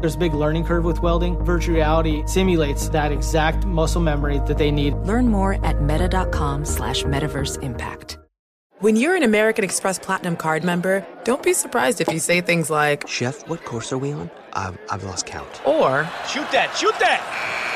There's a big learning curve with welding. Virtual reality simulates that exact muscle memory that they need. Learn more at meta.com slash metaverse impact. When you're an American Express Platinum card member, don't be surprised if you say things like, Chef, what course are we on? I've, I've lost count. or, Shoot that, shoot that!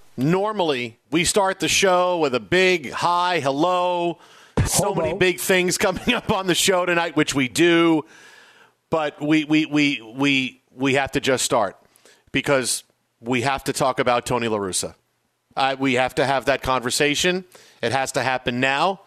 normally we start the show with a big hi, hello. So many big things coming up on the show tonight, which we do. But we we we we we have to just start because we have to talk about Tony La Russa. Uh, we have to have that conversation. It has to happen now.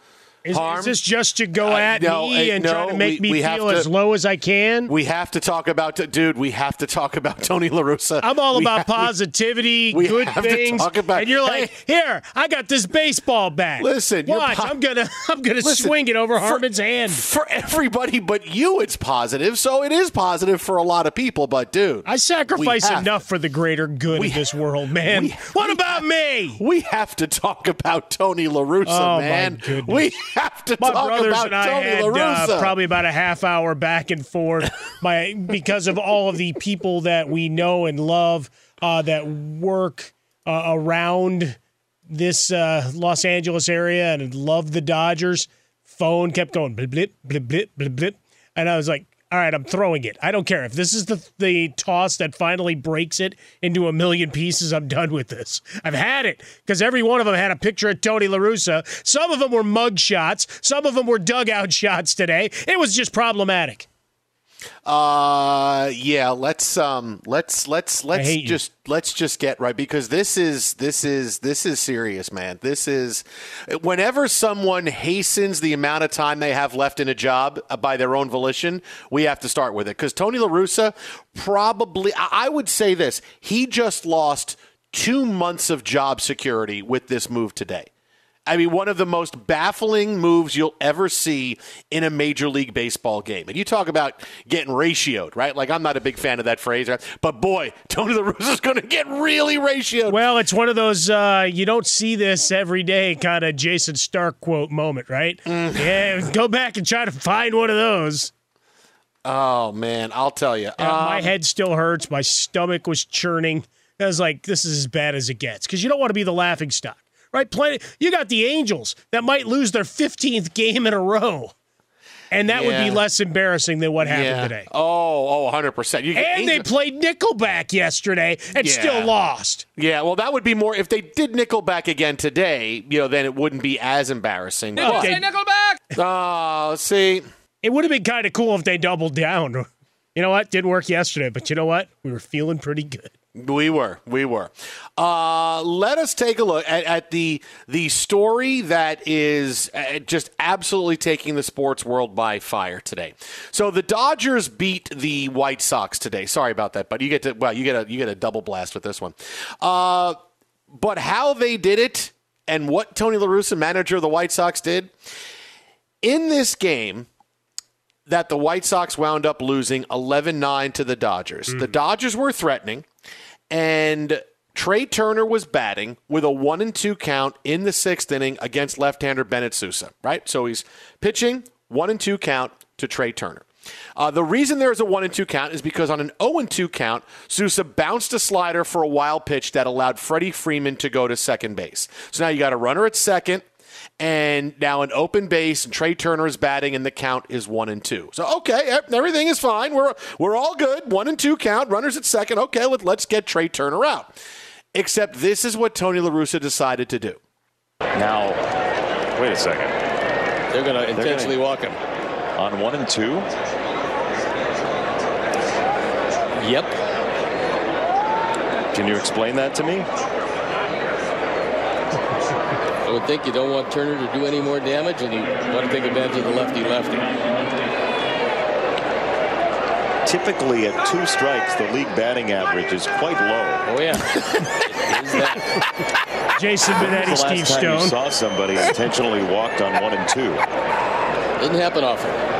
Is, Harm? is this just to go Uh, at no, me and no, try to make we- me we have feel to- as low as I can? We have to talk about, dude. We have to talk about Tony La Russa. I'm all We about have- positivity, we good have to things, about- and you're like, "Here, I got this baseball bat. Listen, watch, po- I'm gonna, I'm gonna Listen, swing it over Harmon's hand." For everybody but you, it's positive. So it is positive for a lot of people. But dude, I sacrifice have- enough for the greater good of this world, man. what about me? We have to talk about Tony La Russa, Oh, man. goodness. We have to My talk brothers about and I Tony had La uh, probably about a half hour back and forth, my because of all of the people that we know and love uh, that work uh, around this uh, Los Angeles area and love the Dodgers. Phone kept going blip blip blip blip blip blip, and I was like. All right, I'm throwing it. I don't care if this is the the toss that finally breaks it into a million pieces. I'm done with this. I've had it because every one of them had a picture of Tony La Russa. Some of them were mug shots. Some of them were dugout shots today. It was just problematic. Uh, yeah. Let's um, let's let's let's hate you. just let's just get right because this is this is this is serious, man. This is whenever someone hastens the amount of time they have left in a job uh, by their own volition, we have to start with it because Tony La Russa probably I I would say this: he just lost two months of job security with this move today. I mean, one of the most baffling moves you'll ever see in a Major League Baseball game. And you talk about getting ratioed, right? Like, I'm not a big fan of that phrase, right? but boy, Tony La is going to get really ratioed. Well, it's one of those uh, you don't see this every day kind of Jayson Stark quote moment, right? Mm. Yeah, go back and try to find one of those. Oh, man, I'll tell you. Um, my head still hurts. My stomach was churning. I was like, this is as bad as it gets because you don't want to be the laughing stock right? Plenty. You got the Angels that might lose their 15th game in a row. And that yeah. would be less embarrassing than what happened yeah. today. Oh, oh, 100%. You, and Angel- they played Nickelback yesterday and yeah. still lost. Yeah, well, that would be more. If they did Nickelback again today, you know, then it wouldn't be as embarrassing. Okay. Nickelback! Oh, see. It would have been kind of cool if they doubled down. You know what? Didn't work yesterday, but you know what? We were feeling pretty good. We were, we were. Uh, let us take a look at, at, the the story that is uh, just absolutely taking the sports world by fire today. So the Dodgers beat the White Sox today. Sorry about that, but you get to well, you get a you get a double blast with this one. Uh, but how they did it and what Tony La Russa, manager of the White Sox, did in this game that the White Sox wound up losing 11 9 to the Dodgers. Mm. The Dodgers were threatening and Trea Turner was batting with a one and two count in the sixth inning against left-hander Bennett Sousa. Right, so he's pitching one and two count to Trea Turner. Uh, the reason there is a 1 and 2 count is because on an 0 and 2 count, Sousa bounced a slider for a wild pitch that allowed Freddie Freeman to go to second base. So now you got a runner at second, and now an open base, and Trea Turner is batting, and the count is one and two. So okay, everything is fine. We're we're all good. One and two count. Runners at second. Okay, let, let's get Trea Turner out. Except this is what Tony La Russa decided to do. Now, wait a second. They're going to intentionally walk him on one and two. Yep. Can you explain that to me? Would think you don't want Turner to do any more damage, and you want to take advantage of the lefty-lefty. Typically, at two strikes, the league batting average is quite low. Oh yeah, Jason Benetti, Steve Stone. You saw somebody intentionally walked on one and two. Doesn't happen often.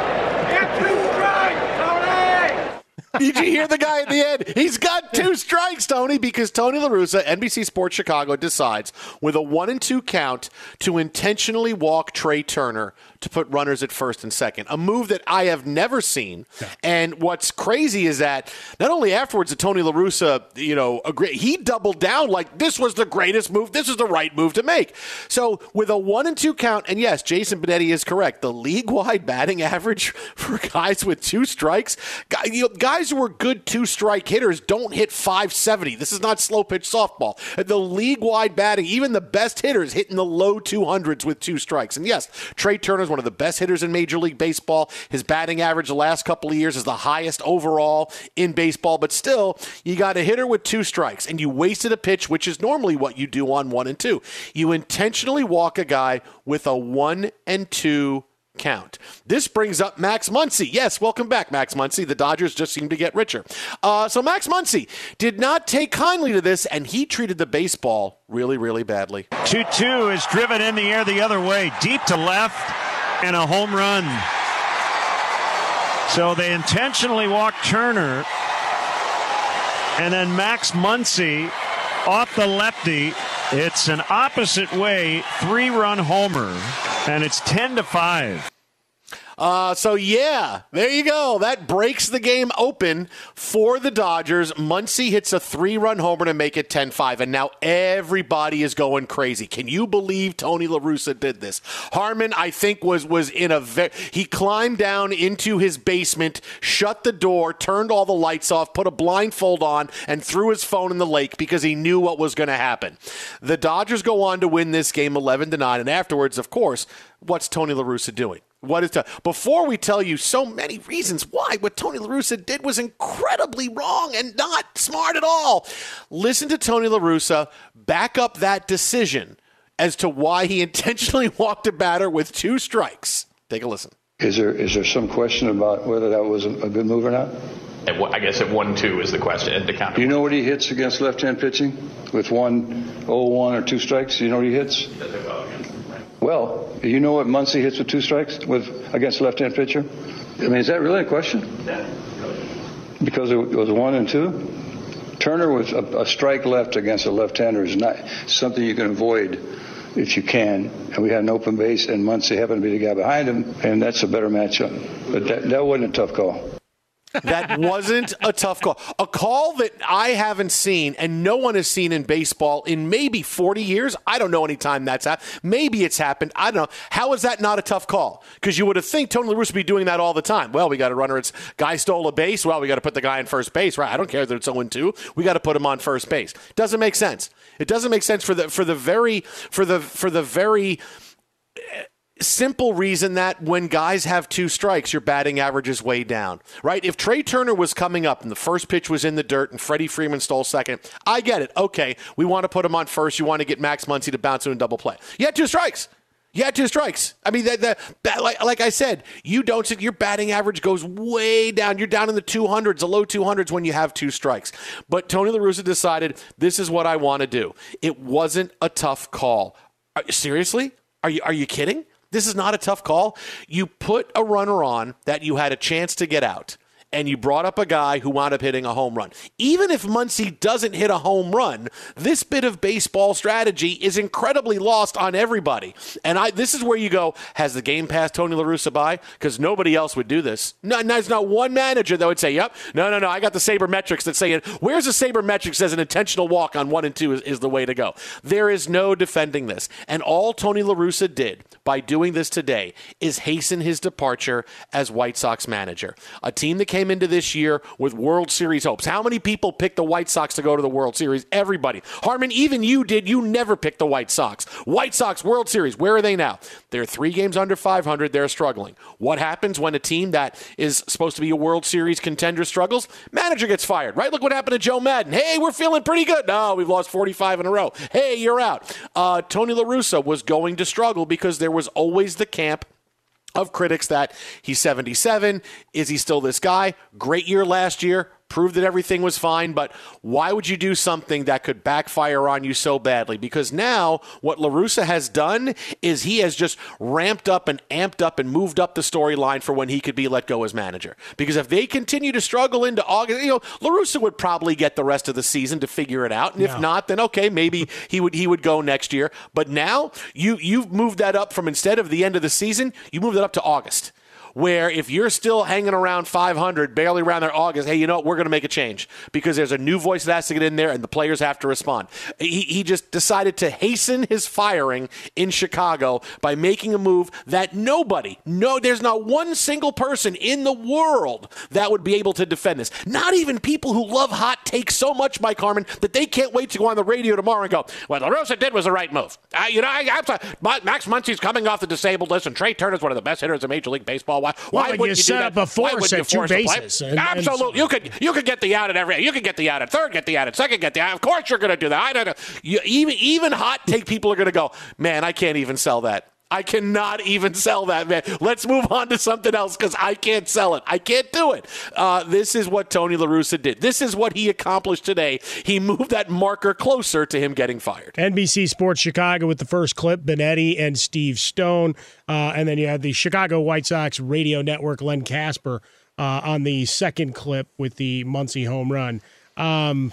Did you hear the guy at the end? He's got two strikes, Tony, because Tony La Russa, NBC Sports Chicago, decides with a one and two count to intentionally walk Trea Turner to put runners at first and second, a move that I have never seen. Yeah. And what's crazy is that not only afterwards did Tony La Russa, you know, agree, he doubled down like this was the greatest move. This is the right move to make. So with a one and two count, and yes, Jason Benetti is correct. The league wide batting average for guys with two strikes, guys, you know, guys who are good two strike hitters don't hit 570. This is not slow pitch softball. The league wide batting, even the best hitters hitting the low 200s with two strikes. And yes, Trea Turner's one of the best hitters in Major League Baseball. His batting average the last couple of years is the highest overall in baseball, but still, you got a hitter with two strikes and you wasted a pitch, which is normally what you do on one and two. You intentionally walk a guy with a one and two count. This brings up Max Muncy. Yes, welcome back, Max Muncy. The Dodgers just seem to get richer. Uh, so Max Muncy did not take kindly to this, and he treated the baseball really, really badly. 2 2 is driven in the air the other way, deep to left, and a home run. So they intentionally walked Turner, and then Max Muncy off the lefty. It's an opposite way three run homer, and it's 10 to 5. Uh, so yeah, there you go. That breaks the game open for the Dodgers. Muncy hits a three-run homer to make it 10-5, and now everybody is going crazy. Can you believe Tony La Russa did this? Harmon, I think, was was in a very he climbed down into his basement, shut the door, turned all the lights off, put a blindfold on, and threw his phone in the lake because he knew what was going to happen. The Dodgers go on to win this game 11 to 9, and afterwards, of course, what's Tony La Russa doing? What is to, before we tell you so many reasons why what Tony La Russa did was incredibly wrong and not smart at all. Listen to Tony La Russa back up that decision as to why he intentionally walked a batter with two strikes. Take a listen. Is there is there some question about whether that was a, a good move or not? At, I guess at one two is the question. At the counter. Do you know what he hits against left-hand pitching with one oh one or two strikes? Do you know what he hits? Well, you know what Muncy hits with two strikes with against left-hand pitcher? I mean, is that really a question? Because it was one and two. Turner with a, a strike left against a left-hander is not something you can avoid if you can. And we had an open base, and Muncy happened to be the guy behind him, and that's a better matchup. But that, that wasn't a tough call. That wasn't a tough call. A call that I haven't seen and no one has seen in baseball in maybe 40 years. I don't know any time that's happened. Maybe it's happened. I don't know. How is that not a tough call? Because you would have think Tony La Russa would be doing that all the time. Well, we got a runner. It's guy stole a base. Well, we got to put the guy in first base. Right. I don't care that it's 0 2. We got to put him on first base. Doesn't make sense. It doesn't make sense for the for the very for the for the very simple reason that when guys have two strikes, your batting average is way down, right? If Trea Turner was coming up and the first pitch was in the dirt and Freddie Freeman stole second, I get it. Okay, we want to put him on first. You want to get Max Muncy to bounce him in double play. You had two strikes. You had two strikes. I mean, that, like, like I said, you don't. Your batting average goes way down. You're down in the 200s, the low 200s when you have two strikes. But Tony La Russa decided this is what I want to do. It wasn't a tough call. Are, seriously? Are you are you kidding? This is not a tough call. You put a runner on that you had a chance to get out and you brought up a guy who wound up hitting a home run. Even if Muncy doesn't hit a home run, this bit of baseball strategy is incredibly lost on everybody. And I, this is where you go, has the game passed Tony La Russa by? Because nobody else would do this. No, there's not one manager that would say, yep, no, no, no, I got the sabermetrics that say it. Where's the sabermetrics says an intentional walk on one and two is, is the way to go? There is no defending this. And all Tony La Russa did by doing this today is hasten his departure as White Sox manager. A team that came came into this year with World Series hopes. How many people picked the White Sox to go to the World Series? Everybody. Harmon, even you did. You never picked the White Sox. White Sox World Series. Where are they now? They're three games under 500. They're struggling. What happens when a team that is supposed to be a World Series contender struggles? Manager gets fired, right? Look what happened to Joe Maddon. Hey, we're feeling pretty good. No, we've lost 45 in a row. Hey, you're out. Uh, Tony La Russa was going to struggle because there was always the camp of critics that he's 77. Is he still this guy? Great year last year proved that everything was fine, but why would you do something that could backfire on you so badly? Because now what La Russa has done is he has just ramped up and amped up and moved up the storyline for when he could be let go as manager. Because if they continue to struggle into August, you know, La Russa would probably get the rest of the season to figure it out. And if not, then okay, maybe he would he would go next year. But now you you've moved that up from instead of the end of the season, you moved it up to August where if you're still hanging around 500, barely around there August, hey, you know what? We're going to make a change because there's a new voice that has to get in there and the players have to respond. He, he just decided to hasten his firing in Chicago by making a move that nobody, no, there's not one single person in the world that would be able to defend this. Not even people who love hot takes so much, Mike Harmon, that they can't wait to go on the radio tomorrow and go, "What La Russa did was the right move." Uh, you know, I, I, Max Muncy's coming off the disabled list, and Trea Turner's one of the best hitters in Major League Baseball. Why? Why would you, set up a force at two bases? And, Absolutely, you could you could get the out at every. You could get the out at third, get the out at second, get the out. Of course, you're going to do that. I don't know. You, even even hot take people are going to go. Man, I can't even sell that. I cannot even sell that, man. Let's move on to something else because I can't sell it. I can't do it. Uh, this is what Tony La Russa did. This is what he accomplished today. He moved that marker closer to him getting fired. NBC Sports Chicago with the first clip, Benetti and Steve Stone. Uh, and then you have the Chicago White Sox radio network, Len Kasper, uh, on the second clip with the Muncy home run. Um,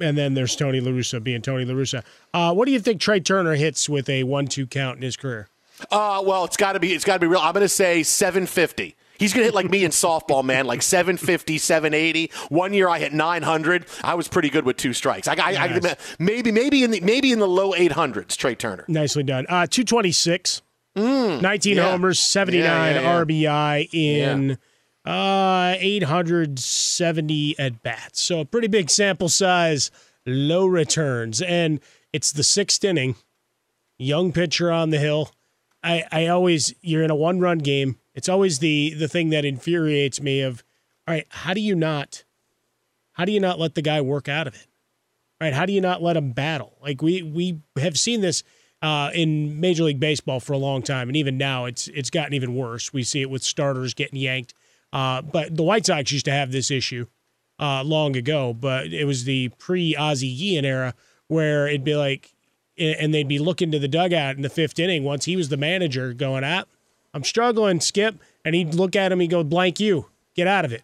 and then there's Tony La Russa being Tony La Russa. Uh, what do you think Trea Turner hits with a one-two count in his career? Uh, well, it's got to be it's got to be real. I'm going to say 750. He's going to hit like me in softball, man, like 750, 780. One year I hit 900. I was pretty good with two strikes. I, I, nice. I maybe maybe in the maybe in the low 800s, Trea Turner. Nicely done. Uh, 226. Mm, 19 yeah. homers, 79 Yeah, yeah. RBI in uh, 870 at bats. So a pretty big sample size, low returns. And it's the sixth inning. Young pitcher on the hill. I, I always you're in a one run game. It's always the the thing that infuriates me of all right, how do you not how do you not let the guy work out of it? Right? How do you not let him battle? Like we we have seen this uh, in Major League Baseball for a long time, and even now it's it's gotten even worse. We see it with starters getting yanked. Uh, but the White Sox used to have this issue uh, long ago, but it was the pre Ozzie Guillen era where it'd be like, and they'd be looking to the dugout in the fifth inning once he was the manager, going, "Ah, I'm struggling, Skip," and he'd look at him, he'd go, "Blank you, get out of it."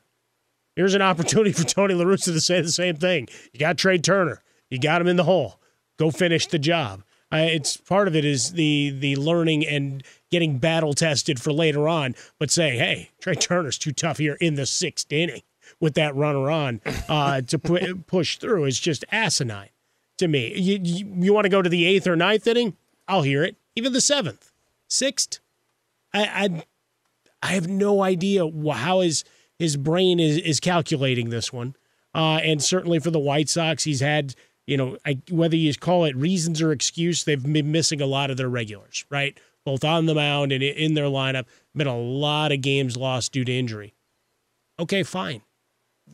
Here's an opportunity for Tony La Russa to say the same thing. You got Trea Turner, you got him in the hole. Go finish the job. It's part of it is the the learning and getting battle tested for later on, but saying, "Hey, Trea Turner's too tough here in the sixth inning with that runner on uh, to pu- push through is just asinine to me. You you, you want to go to the eighth or ninth inning? I'll hear it. Even the seventh, sixth, I I, I have no idea how his his brain is is calculating this one. Uh, and certainly for the White Sox, he's had you know, I, whether you call it reasons or excuse, they've been missing a lot of their regulars, right? Both on the mound and in their lineup. Been a lot of games lost due to injury. Okay, fine.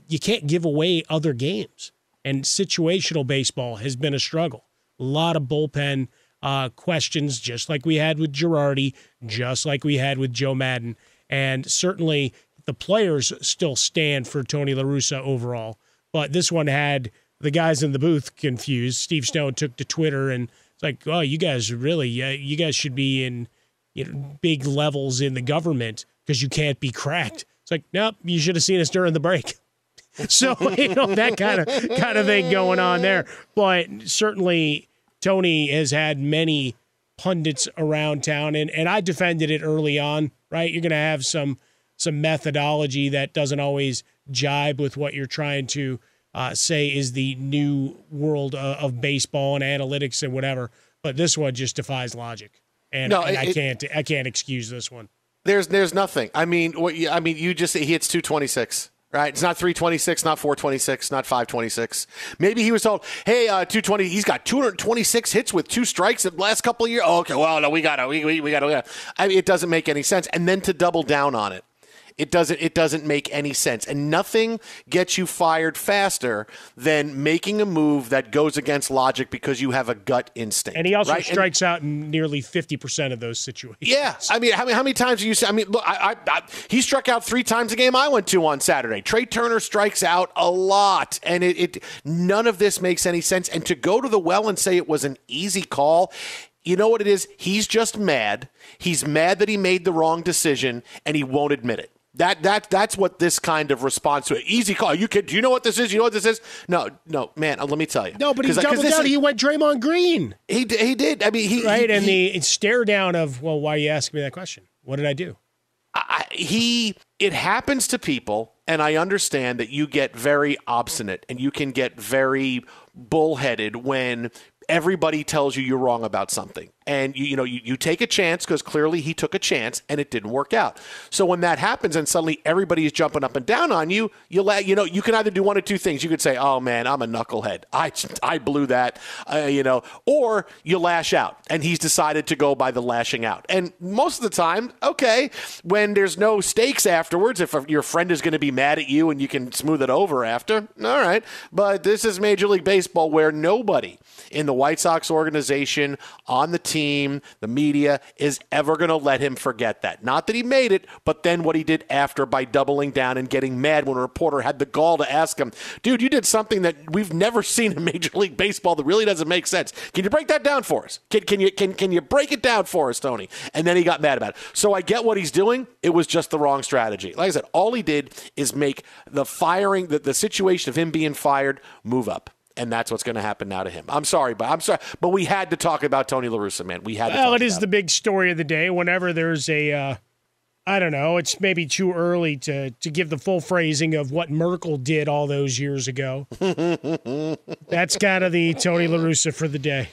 You can't give away other games. And situational baseball has been a struggle. A lot of bullpen uh, questions, just like we had with Girardi, just like we had with Joe Maddon. And certainly the players still stand for Tony La Russa overall. But this one had the guys in the booth confused. Steve Stone took to Twitter and it's like, oh, you guys really, uh, you guys should be in you know, big levels in the government because you can't be cracked. It's like, nope, you should have seen us during the break. so you know that kind of kind of thing going on there. But certainly Tony has had many pundits around town, and and I defended it early on. Right, you're going to have some some methodology that doesn't always jibe with what you're trying to uh, say is the new world uh, of baseball and analytics and whatever. But this one just defies logic, and, no, and it, I can't I can't excuse this one. There's there's nothing. I mean, what you, I mean, you just he hits 226. Right, it's not 326, not 426, not 526. Maybe he was told, "Hey, uh, 220. He's got 226 hits with two strikes in the last couple of years." Oh, okay, well, no, we got to, we, we, we got to. I mean, it doesn't make any sense. And then to double down on it, it doesn't it doesn't make any sense. And nothing gets you fired faster than making a move that goes against logic because you have a gut instinct. And he also right? strikes and, out in nearly fifty percent of those situations. Yeah, I mean, how many how many times do you say? I mean, look, I, I, I, he struck out three times a game I went to on Saturday. Trea Turner strikes out a lot, and it, it none of this makes any sense. And to go to the well and say it was an easy call you know what it is? He's just mad. He's mad that he made the wrong decision and he won't admit it. That that that's what this kind of response to it. Easy call. You can. Do you know what this is? You know what this is? No, no, man. Uh, let me tell you. No, but he doubled down. Is, he went Draymond Green. He he did. I mean, he right. He, and he, the stare down of well, why are you asking me that question? What did I do? I, he. It happens to people, and I understand that you get very obstinate and you can get very bullheaded when everybody tells you you're wrong about something and you, you know you, you take a chance because clearly he took a chance and it didn't work out. So when that happens and suddenly everybody is jumping up and down on you you let you know you can either do one of two things. You could say oh man i'm a knucklehead. I i blew that uh, you know or you lash out and he's decided to go by the lashing out. And most of the time okay when there's no stakes afterwards if your friend is going to be mad at you and you can smooth it over after all right. But this is major league baseball where nobody in the white sox organization on the team team, the media is ever going to let him forget that. Not that he made it, but then what he did after by doubling down and getting mad when a reporter had the gall to ask him, dude, you did something that we've never seen in Major League Baseball that really doesn't make sense. Can you break that down for us? Can, can you can, can you break it down for us, Tony? And then he got mad about it. So I get what he's doing. It was just the wrong strategy. Like I said, all he did is make the firing, the, the situation of him being fired, move up and that's what's going to happen now to him. I'm sorry, but I'm sorry, but we had to talk about Tony La Russa, man. We had. Well, it is the big story of the day. Whenever there's a, uh, I don't know, it's maybe too early to to give the full phrasing of what Merkel did all those years ago. that's kind of the Tony La Russa for the day.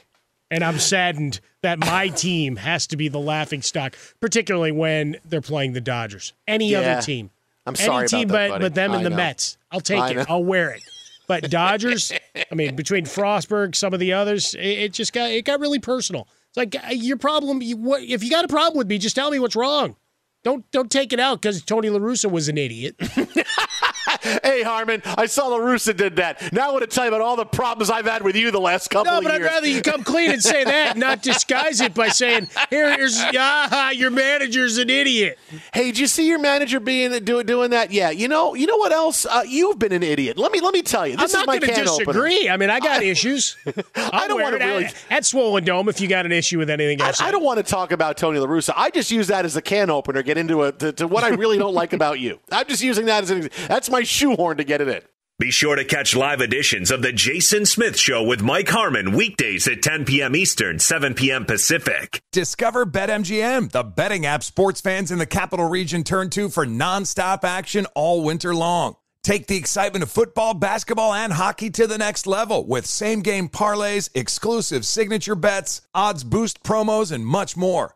And I'm saddened that my team has to be the laughing stock, particularly when they're playing the Dodgers. Any yeah. other team. I'm sorry Any team that, but, buddy. but them I and the know. Mets. I'll take it. I'll wear it. But Dodgers, I mean, between Frostberg, some of the others, it, it, just got it got really personal. It's like uh, your problem. You, what, if you got a problem with me, just tell me what's wrong. Don't don't take it out because Tony La Russa was an idiot. hey, Harmon, I saw La Russa did that. Now I want to tell you about all the problems I've had with you the last couple No, of years. No, but. I'd rather you come clean and say that, not disguise it by saying, "Here, here's ah, your manager's an idiot." Hey, did you see your manager being doing doing that? Yeah, you know, you know what else? Uh, you've been an idiot. Let me let me tell you. This I'm is not my going to can opener. disagree. I mean, I got issues. I don't want to really. at, at Swollen Dome if you got an issue with anything I, else. I don't want to talk about Tony La Russa. I just use that as a can opener. Get into a to, to what I really don't like about you. I'm just using that as an. That's my shoehorn to get it in. Be sure to catch live editions of The Jason Smith Show with Mike Harmon weekdays at 10 p.m. Eastern, 7 p.m. Pacific. Discover BetMGM, the betting app sports fans in the capital region turn to for nonstop action all winter long. Take the excitement of football, basketball, and hockey to the next level with same game parlays, exclusive signature bets, odds boost promos, and much more.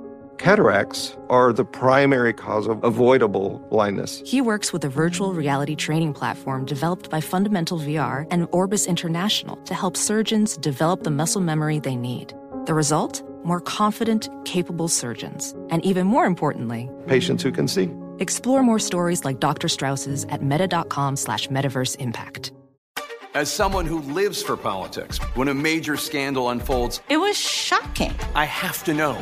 Cataracts are the primary cause of avoidable blindness. He works with a virtual reality training platform developed by Fundamental VR and Orbis International to help surgeons develop the muscle memory they need. The result? More confident, capable surgeons. And even more importantly, Patients who can see. explore more stories like Dr. Strauss's at meta.com slash metaverse impact. As someone who lives for politics, when a major scandal unfolds, It was shocking. I have to know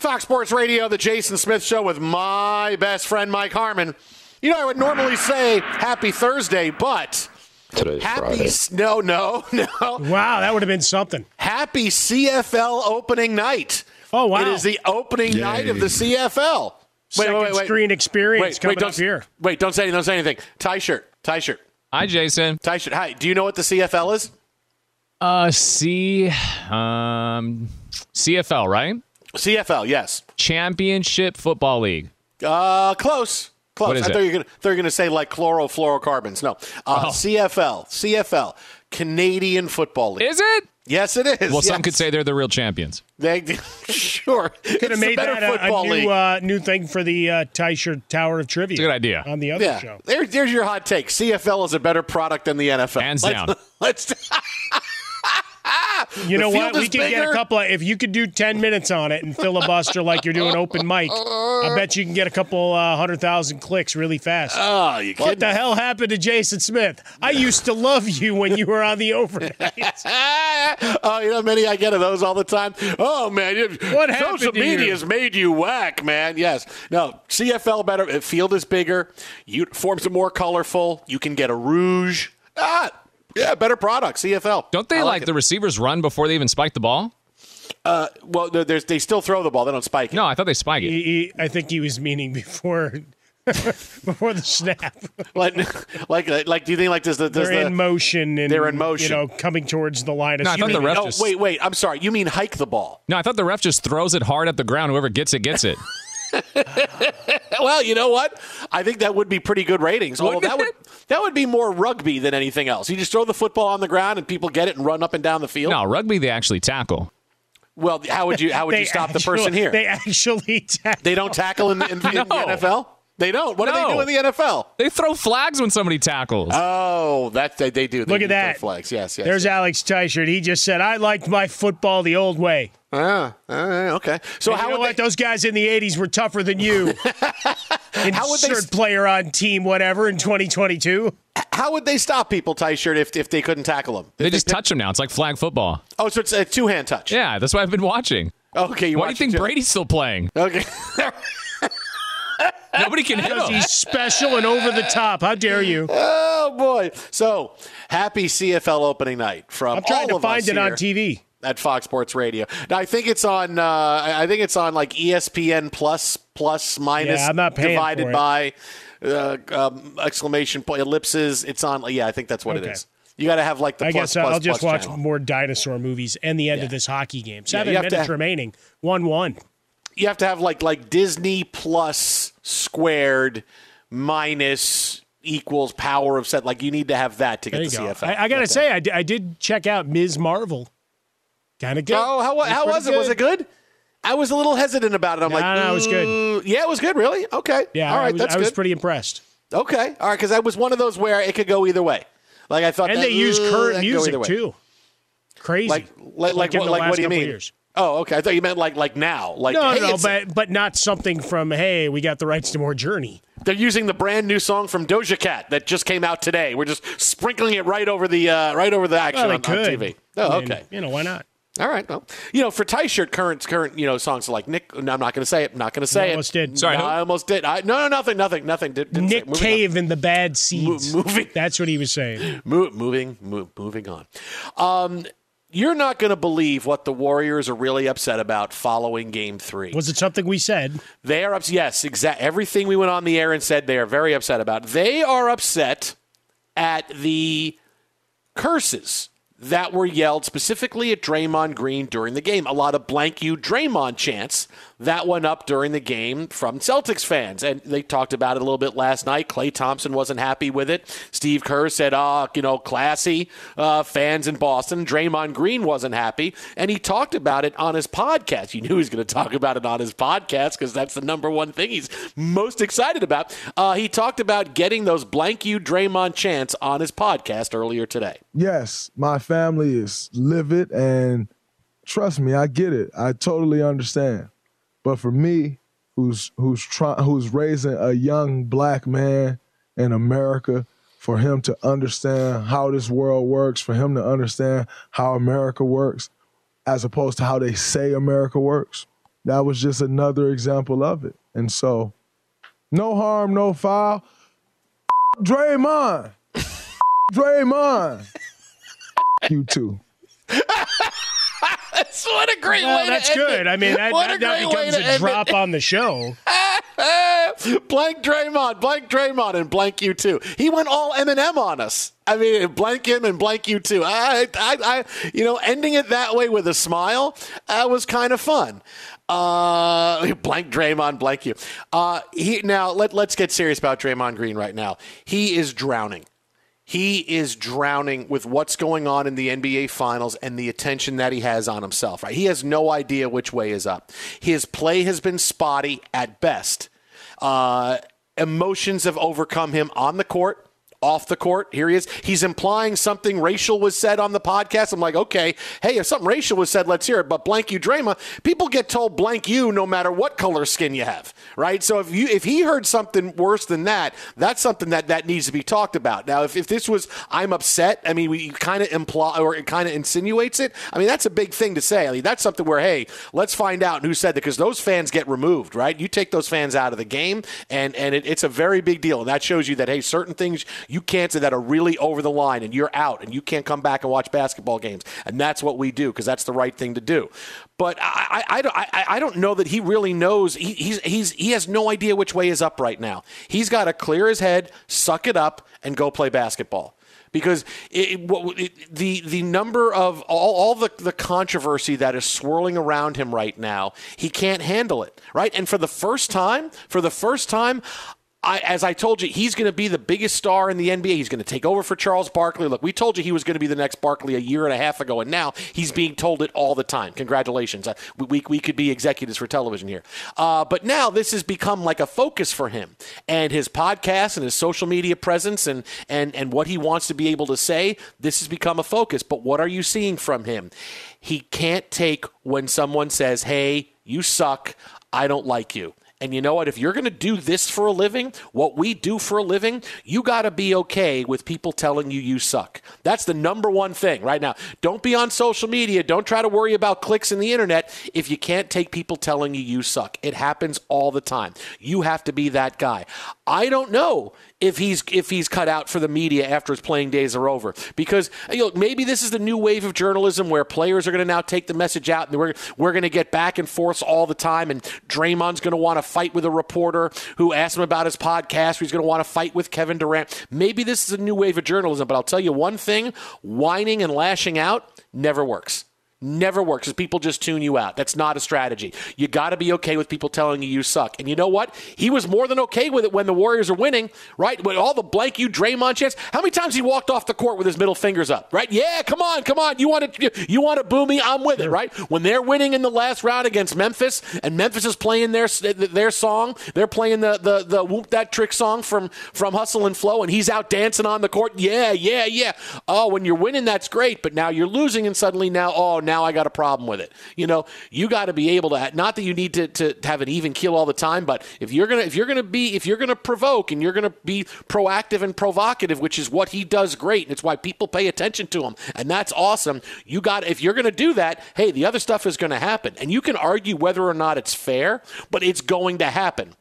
Fox Sports Radio, the Jason Smith Show with my best friend Mike Harmon. You know, I would normally say Happy Thursday, but Today's Happy Friday. no, no, no. Wow, that would have been something. Happy CFL opening night. Oh wow! It is the opening Yay. night of the CFL. Second screen experience Wait, coming wait, up don't, here. Wait, don't say, don't say anything. Tie shirt, tie shirt. Hi, Jason. Tie shirt. Hi. Do you know what the CFL is? Uh, C, um, CFL, right? CFL, yes. Championship Football League. Uh, close. Close. What is I thought you were gonna, you were gonna say like chlorofluorocarbons. No. Uh, Oh. CFL. CFL. Canadian Football League. Is it? Yes, it is. Well, some could say they're the real champions. They, sure. Could have made better that a, a new uh, new thing for the uh, Tyshirt Tower of Trivia. It's a good idea. on the other yeah. show. There, there's your hot take. CFL is a better product than the NFL. Hands let's, down. Let's. You know what? We could get a couple of, if you could do 10 minutes on it and filibuster like you're doing open mic, I bet you can get a couple uh, hundred thousand clicks really fast. Oh, you What the hell happened to Jason Smith? I used to love you when you were on the overnight. oh, you know many I get of those all the time? Oh, man. you- What happened Social media has made you whack, man. Yes. No, CFL better. uh, Field is bigger. You, forms are more colorful. You can get a rouge. Ah, yeah, better product, CFL. Don't they I like, it. the receivers run before they even spike the ball? Uh, well, there's, they still throw the ball. They don't spike it. No, I thought they spike it. He- he- I think he was meaning before before the snap. like, like, like, do you think like does the does They're the, in motion and They're in motion. You know, coming towards the line of No, I thought the scrimmage. ref Oh, just- wait, wait. I'm sorry. You mean hike the ball? No, I thought the ref just throws it hard at the ground. Whoever gets it, gets it. well, you know what? I think that would be pretty good ratings. Although that would that would be more rugby than anything else. You just throw the football on the ground and people get it and run up and down the field. No, rugby they actually tackle. Well, how would you how would you stop the person here? They actually tackle. They don't tackle in, the- in, in No. the NFL. They don't. What do they do in the NFL? They throw flags when somebody tackles. Oh, that they, they do. They Look at that. flags. Yes, yes. There's yes. Alex Teichert. He just said, "I liked my football the old way." Ah, ah, okay. So And how you know would what? they, Those guys in the '80s were tougher than you. How would they Insert player on team whatever in 2022. how would they stop people tie shirt if if they couldn't tackle them? they just touch them now. It's like flag football. Oh, so it's a two hand touch. Yeah, that's what I've been watching. Okay. You Why do you think too. Brady's still playing? Okay. Nobody can hit Because him. he's special and over the top. How dare you? Oh boy! So happy CFL opening night from I'm trying all to of find us it on TV. At Fox Sports Radio. Now I think it's on. Uh, I think it's on like ESPN plus plus minus Yeah, I'm not paying divided it. by uh, um, exclamation point ellipses. It's on. Yeah, I think that's what it Okay. is. You got to have like the I plus guess plus I'll just watch channel. more dinosaur movies and the end Yeah. of this hockey game. Yeah, Seven you have to minutes have- remaining. One-one. You have to have like like Disney plus squared minus equals power of set. Like you need to have that to get the go. CFL. I, I gotta say, I, I did check out Ms. Marvel. Kind of good. Oh, how, how was it? Was it good? I was a little hesitant about it. I'm No, like, no, it was good. Yeah, it was good. Really? Okay. Yeah, All right. I was, that's I was good. pretty impressed. okay. All right. Because I was one of those where it could go either way. Like I thought. And that, they use current that could go either music too. Crazy. Like, like, like, in what, like what do you mean? years. Oh, okay. I thought you meant like, like now. Like, no, hey, no, but but not something from hey, we got the rights to more Journey. they're using the brand new song from Doja Cat that just came out today. We're just sprinkling it right over the uh, right over the action Well, on, on. TV. Oh, I mean, okay. You know why not? All right. Well, you know, for tie shirt current current you know songs like Nick. No, I'm not going to say it. I'm not going to say You it. almost did. Sorry, No. I almost did. I, no, no, nothing, nothing, nothing. Did, Nick it. On. Cave and the Bad Seeds. moving- That's what he was saying. Mo- moving, mo- moving on. Um, you're not going to believe what the Warriors are really upset about following Game Three. Was it something we said? They are upset. Yes, exact. Everything we went on the air and said they are very upset about. They are upset at the curses that were yelled specifically at Draymond Green during the game. A lot of blank you Draymond chants that went up during the game from Celtics fans. And they talked about it a little bit last night. Klay Thompson wasn't happy with it. Steve Kerr said, ah, you know, classy uh, fans in Boston. Draymond Green wasn't happy. And he talked about it on his podcast. You knew he was going to talk about it on his podcast because that's the number one thing he's most excited about. Uh, he talked about getting those blank you Draymond chants on his podcast earlier today. yes, my family is livid, and trust me, I get it. I totally understand. But for me, who's who's trying, who's raising a young black man in America, for him to understand how this world works, for him to understand how America works, as opposed to how they say America works, that was just another example of it. And so, no harm, no foul. Draymond. Draymond. You too. That's what a great Well, way to that's end good. it. I mean, that, What that, a that great way becomes to a drop it. on the show. blank Draymond, blank Draymond, and blank you too. He went all Eminem on us. I mean, blank him and blank you too. I, I, I you know, ending it that way with a smile uh, was kind of fun. Uh, blank Draymond, blank you. Uh, he now let let's get serious about Draymond Green right now. He is drowning. He is drowning with what's going on in the NBA Finals and the attention that he has on himself. Right, he has no idea which way is up. His play has been spotty at best. Uh, emotions have overcome him on the court, off the court. Here he is. He's implying something racial was said on the podcast. I'm like, okay, hey, if something racial was said, let's hear it. But blank you, Drama, people get told blank you no matter what color skin you have, right? So if you if he heard something worse than that, that's something that that needs to be talked about. Now, if, if this was I'm upset, I mean, we kind of imply or it kind of insinuates it. I mean, that's a big thing to say. I mean, that's something where hey, let's find out who said that because those fans get removed, right? You take those fans out of the game, and and it, it's a very big deal, and that shows you that hey, certain things you can't say that are really over the line, and you're out, and you can't come back and watch basketball games, and that's what we do because that's the right thing to do. But I, I, I, I don't know that he really knows. He, he's, he's, he has no idea which way is up right now. He's got to clear his head, suck it up, and go play basketball because it, it, the the number of all, all the, the controversy that is swirling around him right now, he can't handle it, right? And for the first time, for the first time, I, as I told you, he's going to be the biggest star in the NBA. He's going to take over for Charles Barkley. Look, we told you he was going to be the next Barkley a year and a half ago, and now he's being told it all the time. Congratulations. Uh, we, we, could be executives for television here. Uh, but now this has become like a focus for him and his podcast and his social media presence and, and, and what he wants to be able to say. This has become a focus. But what are you seeing from him? He can't take when someone says, hey, you suck. I don't like you. And you know what? If you're going to do this for a living, what we do for a living, you got to be okay with people telling you you suck. That's the number one thing right now. Don't be on social media. Don't try to worry about clicks in the internet if you can't take people telling you you suck. It happens all the time. You have to be that guy. I don't know if he's if he's cut out for the media after his playing days are over. Because you know, maybe this is the new wave of journalism where players are going to now take the message out and we're we're going to get back and forth all the time. And Draymond's going to want to fight with a reporter who asked him about his podcast. He's going to want to fight with Kevin Durant. Maybe this is a new wave of journalism. But I'll tell you one thing: whining and lashing out never works. Never works because people just tune you out. That's not a strategy. You got to be okay with people telling you you suck. And you know what? He was more than okay with it when the Warriors are winning, right? With all the blank you Draymond chants. How many times he walked off the court with his middle fingers up, right? Yeah, come on, come on. You want to you want to boo me? I'm with it, right? When they're winning in the last round against Memphis, and Memphis is playing their their song, they're playing the the the whoop that trick song from from Hustle and Flow, and he's out dancing on the court. Yeah, yeah, yeah. Oh, when you're winning, that's great, but now you're losing, and suddenly now, oh, now I got a problem with it. You know, you got to be able to. Not that you need to, to have an even keel all the time, but if you're gonna if you're gonna be if you're gonna provoke and you're gonna be proactive and provocative, which is what he does great, and it's why people pay attention to him, and that's awesome. You got if you're gonna do that, hey, the other stuff is gonna happen, and you can argue whether or not it's fair, but it's going to happen.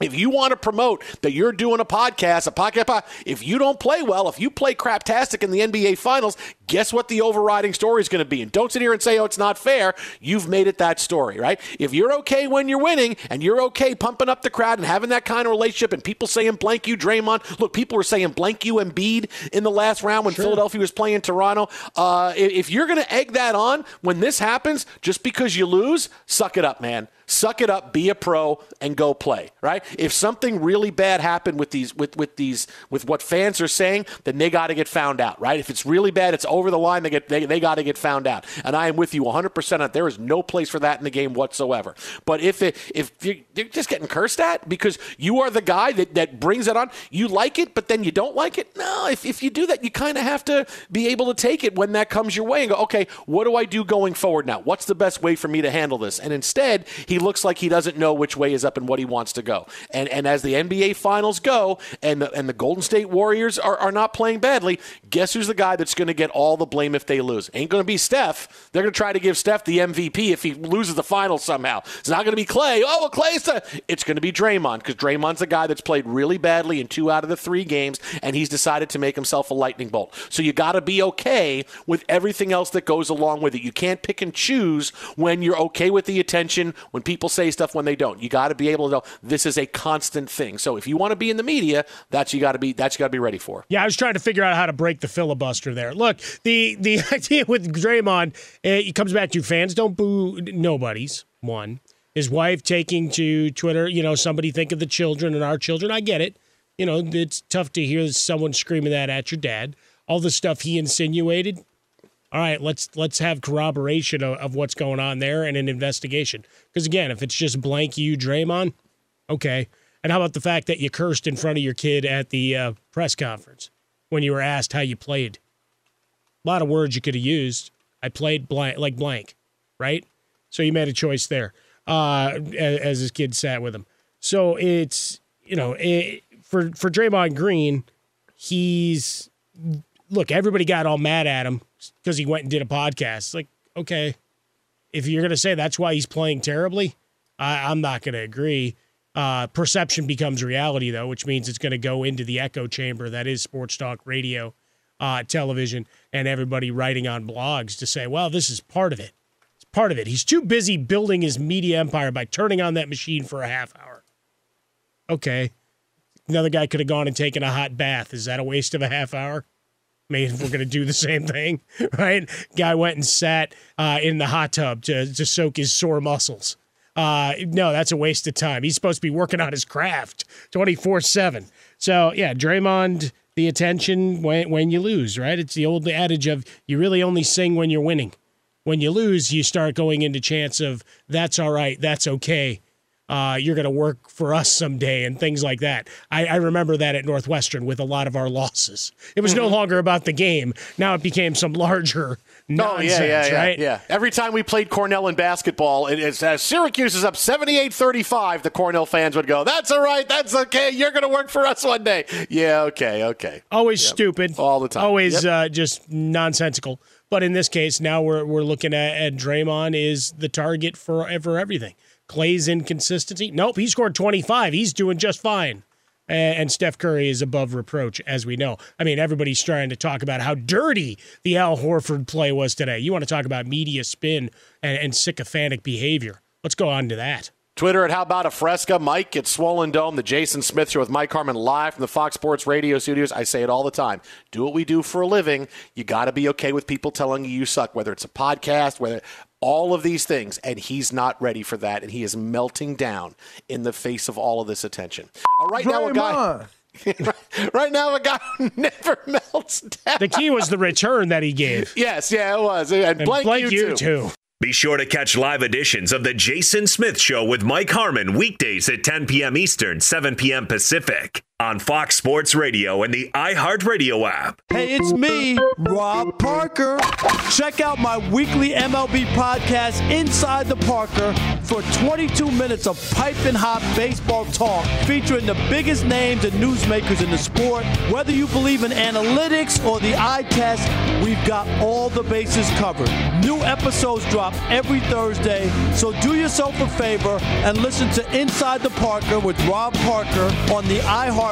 If you want to promote that you're doing a podcast, a podcast, if you don't play well, if you play craptastic in the NBA Finals, guess what the overriding story is going to be? And don't sit here and say, oh, it's not fair. You've made it that story, right? If you're okay when you're winning and you're okay pumping up the crowd and having that kind of relationship and people saying blank you, Draymond, look, people were saying blank you, Embiid in the last round when sure. Philadelphia was playing Toronto. Uh, if you're going to egg that on when this happens, just because you lose, suck it up, man suck it up, be a pro, and go play. Right? If something really bad happened with these, with with these, with what fans are saying, then they got to get found out. Right? If it's really bad, it's over the line. They get they, they got to get found out. And I am with you 100 percent on. There is no place for that in the game whatsoever. But if it if you're, you're just getting cursed at because you are the guy that that brings it on, you like it, but then you don't like it. No, if if you do that, you kind of have to be able to take it when that comes your way and go, okay, what do I do going forward now? What's the best way for me to handle this? And instead, he looks like he doesn't know which way is up and what he wants to go. And and as the NBA finals go and the, and the Golden State Warriors are, are not playing badly, guess who's the guy that's going to get all the blame if they lose? Ain't going to be Steph. They're going to try to give Steph the MVP if he loses the final somehow. It's not going to be Klay. Oh, well, Klay's the, it's going to be Draymond because Draymond's the guy that's played really badly in two out of the three games, and he's decided to make himself a lightning bolt. So you got to be okay with everything else that goes along with it. You can't pick and choose when you're okay with the attention, when people say stuff when they don't. You got to be able to know this is a constant thing. So if you want to be in the media, that's you got to be that's you got to be ready for. Yeah, I was trying to figure out how to break the filibuster there. Look, the the idea with Draymond, it comes back to fans don't boo nobody's one. His wife taking to Twitter, you know, somebody think of the children and our children. I get it. You know, it's tough to hear someone screaming that at your dad. All the stuff he insinuated, all right, let's let's have corroboration of, of what's going on there and an investigation. Because again, if it's just blank you, Draymond, okay. And how about the fact that you cursed in front of your kid at the uh, press conference? when you were asked how you played. A lot of words you could have used. I played blank, like blank, right? So you made a choice there uh, as, as his kid sat with him. So it's you know it, for for Draymond Green, he's look. Everybody got all mad at him because he went and did a podcast. Like okay, if you're gonna say that's why he's playing terribly, I, I'm not gonna agree. Uh, perception becomes reality, though, which means it's going to go into the echo chamber that is sports talk radio, uh, television, and everybody writing on blogs to say, well, this is part of it. It's part of it. He's too busy building his media empire by turning on that machine for a half hour. Okay. Another guy could have gone and taken a hot bath. Is that a waste of a half hour? I mean, we're going to do the same thing, right? Guy went and sat uh, in the hot tub to, to soak his sore muscles. Uh, no, that's a waste of time. He's supposed to be working on his craft 24 7. So, yeah, Draymond, the attention when, when you lose, right? It's the old adage of you really only sing when you're winning. When you lose, you start going into chants of that's all right, that's okay. Uh, you're going to work for us someday and things like that. I, I, remember that at Northwestern with a lot of our losses. It was mm-hmm. no longer about the game. Now it became some larger nonsense, oh, yeah, yeah, right? Yeah, yeah. Every time we played Cornell in basketball, it is, as Syracuse is up 78-35, the Cornell fans would go, that's all right, that's okay, you're going to work for us one day. Yeah, okay, okay. Always yep. stupid. All the time. Always yep. uh, just nonsensical. But in this case, now we're, we're looking at, at Draymond is the target for, for everything. Klay's inconsistency. Nope, he scored 25. He's doing just fine and Steph Curry is above reproach, as we know. I mean, everybody's trying to talk about how dirty the Al Horford play was today. You want to talk about media spin and, and sycophantic behavior? Let's go on to that. Twitter at How About a Fresca. Mike at Swollen Dome, the Jason Smith Show with Mike Harmon live from the Fox Sports Radio studios. I say it all the time. Do what we do for a living. You got to be okay with people telling you you suck, whether it's a podcast, whether all of these things, and he's not ready for that, and he is melting down in the face of all of this attention. Uh, right now, a guy. right now, a guy never melts down. The key was the return that he gave. Yes, yeah, it was. And, and Blake, Blake you, you too. too. Be sure to catch live editions of The Jason Smith Show with Mike Harmon weekdays at 10 p.m. Eastern, 7 p.m. Pacific on Fox Sports Radio and the iHeartRadio app. Hey, it's me, Rob Parker. Check out my weekly MLB podcast, Inside the Parker, for 22 minutes of piping hot baseball talk featuring the biggest names and newsmakers in the sport. Whether you believe in analytics or the eye test, we've got all the bases covered. New episodes drop every Thursday, so do yourself a favor and listen to Inside the Parker with Rob Parker on the iHeart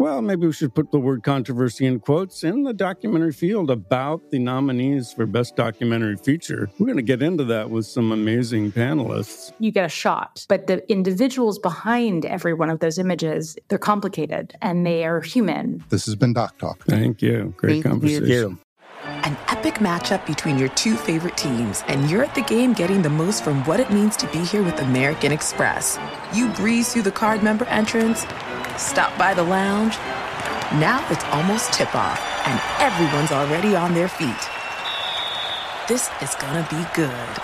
Well, maybe we should put the word controversy in quotes in the documentary field about the nominees for Best Documentary Feature. We're going to get into that with some amazing panelists. You get a shot, but the individuals behind every one of those images, they're complicated and they are human. This has been Doc Talk. Thank you. Great Thank conversation. you. An epic matchup between your two favorite teams, and you're at the game getting the most from what it means to be here with American Express. You breeze through the card member entrance, stop by the lounge. Now it's almost tip off, and everyone's already on their feet. This is gonna be good.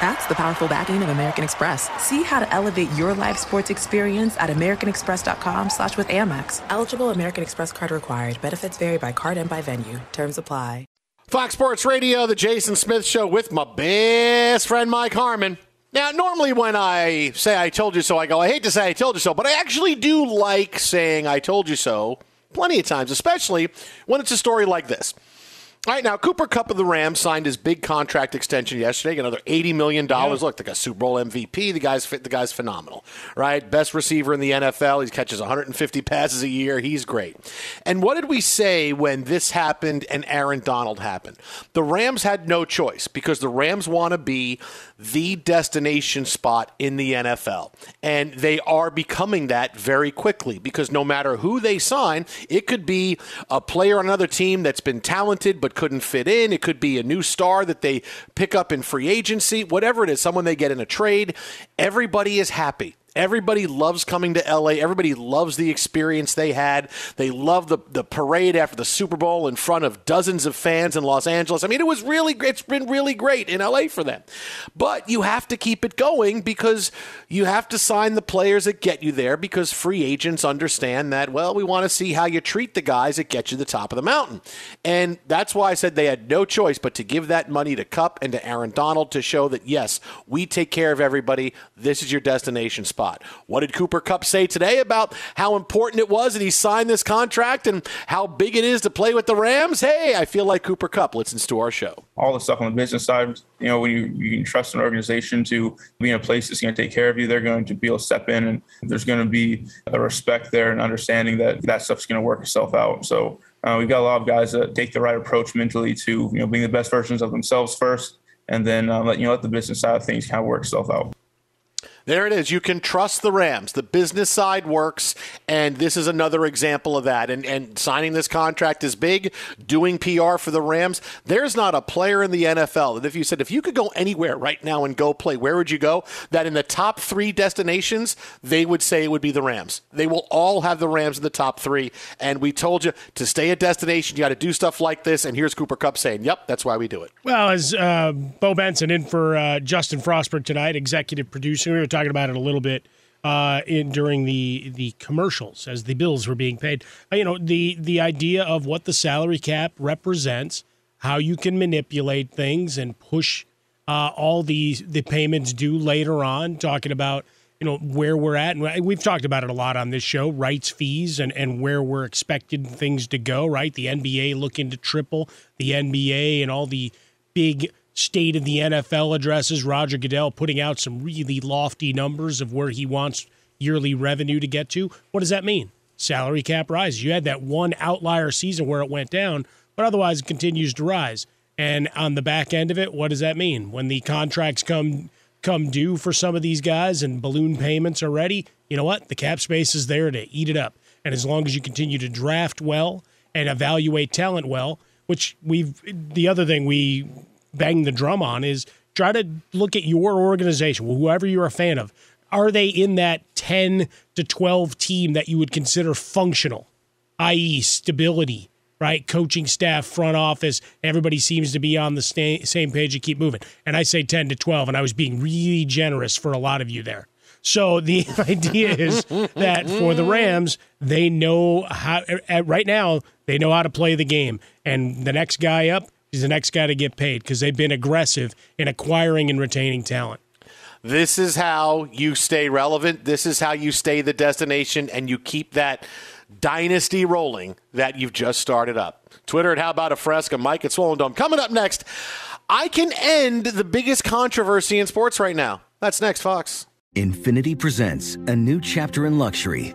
That's the powerful backing of American Express. See how to elevate your live sports experience at americanexpress.com slash with Amex. Eligible American Express card required. Benefits vary by card and by venue. Terms apply. Fox Sports Radio, the Jason Smith Show with my best friend Mike Harmon. Now, normally when I say I told you so, I go, I hate to say I told you so, but I actually do like saying I told you so plenty of times, especially when it's a story like this. All right, now Cooper Kupp of the Rams signed his big contract extension yesterday, another eighty million dollars. Look, like a Super Bowl MVP. The guy's the guy's phenomenal, right? Best receiver in the NFL. He catches 150 passes a year. He's great. And what did we say when this happened and Aaron Donald happened? The Rams had no choice because the Rams want to be the destination spot in the NFL, and they are becoming that very quickly because no matter who they sign, it could be a player on another team that's been talented but couldn't fit in. It could be a new star that they pick up in free agency, whatever it is, someone they get in a trade. Everybody is happy. Everybody loves coming to LA. Everybody loves the experience they had. They love the, the parade after the Super Bowl in front of dozens of fans in Los Angeles. I mean, it was really it's been really great in LA for them. But you have to keep it going because you have to sign the players that get you there because free agents understand that, well, we want to see how you treat the guys that get you to the top of the mountain. And that's why I said they had no choice but to give that money to Kupp and to Aaron Donald to show that yes, we take care of everybody. This is your destination spot. What did Cooper Kupp say today about how important it was that he signed this contract and how big it is to play with the Rams? Hey, I feel like Cooper Kupp listens to our show. All the stuff on the business side, you know, when you, you can trust an organization to be in a place that's going to take care of you, they're going to be able to step in and there's going to be a respect there and understanding that that stuff's going to work itself out. So uh, we've got a lot of guys that take the right approach mentally to, you know, being the best versions of themselves first and then uh, let, you know, let the business side of things kind of work itself out. There it is. You can trust the Rams. The business side works, and this is another example of that. And, and signing this contract is big, doing PR for the Rams. There's not a player in the NFL that if you said, if you could go anywhere right now and go play, where would you go? That in the top three destinations, they would say it would be the Rams. They will all have the Rams in the top three. And we told you to stay at destination, you got to do stuff like this. And here's Cooper Kupp saying, yep, that's why we do it. Well, as uh, Bo Benson in for uh, Justin Frostberg tonight, executive producer, we talking about it a little bit uh, in during the the commercials as the bills were being paid. Uh, you know the the idea of what the salary cap represents, how you can manipulate things and push uh, all the the payments due later on. Talking about you know where we're at, and we've talked about it a lot on this show: rights fees and and where we're expected things to go. Right, the NBA looking to triple the NBA and all the big state of the NFL addresses. Roger Goodell putting out some really lofty numbers of where he wants yearly revenue to get to. What does that mean? Salary cap rises. You had that one outlier season where it went down, but otherwise it continues to rise. And on the back end of it, what does that mean? When the contracts come come due for some of these guys and balloon payments are ready, you know what? The cap space is there to eat it up. And as long as you continue to draft well and evaluate talent well, which we've the other thing we bang the drum on is try to look at your organization, whoever you're a fan of. Are they in that 10 to 12 team that you would consider functional, i.e., stability, right? Coaching staff, front office, everybody seems to be on the same page and keep moving. And I say 10 to 12, and I was being really generous for a lot of you there. So the idea is that for the Rams, they know how, right now, they know how to play the game. And the next guy up, He's the next guy to get paid because they've been aggressive in acquiring and retaining talent. This is how you stay relevant. This is how you stay the destination and you keep that dynasty rolling that you've just started up. Twitter at How About a Fresca, Mike at Swollen Dome. Coming up next, I can end the biggest controversy in sports right now. That's next, Fox. Infiniti presents a new chapter in luxury,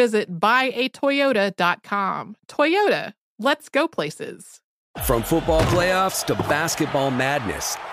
visit buyatoyota.com. Toyota, let's go places. From football playoffs to basketball madness,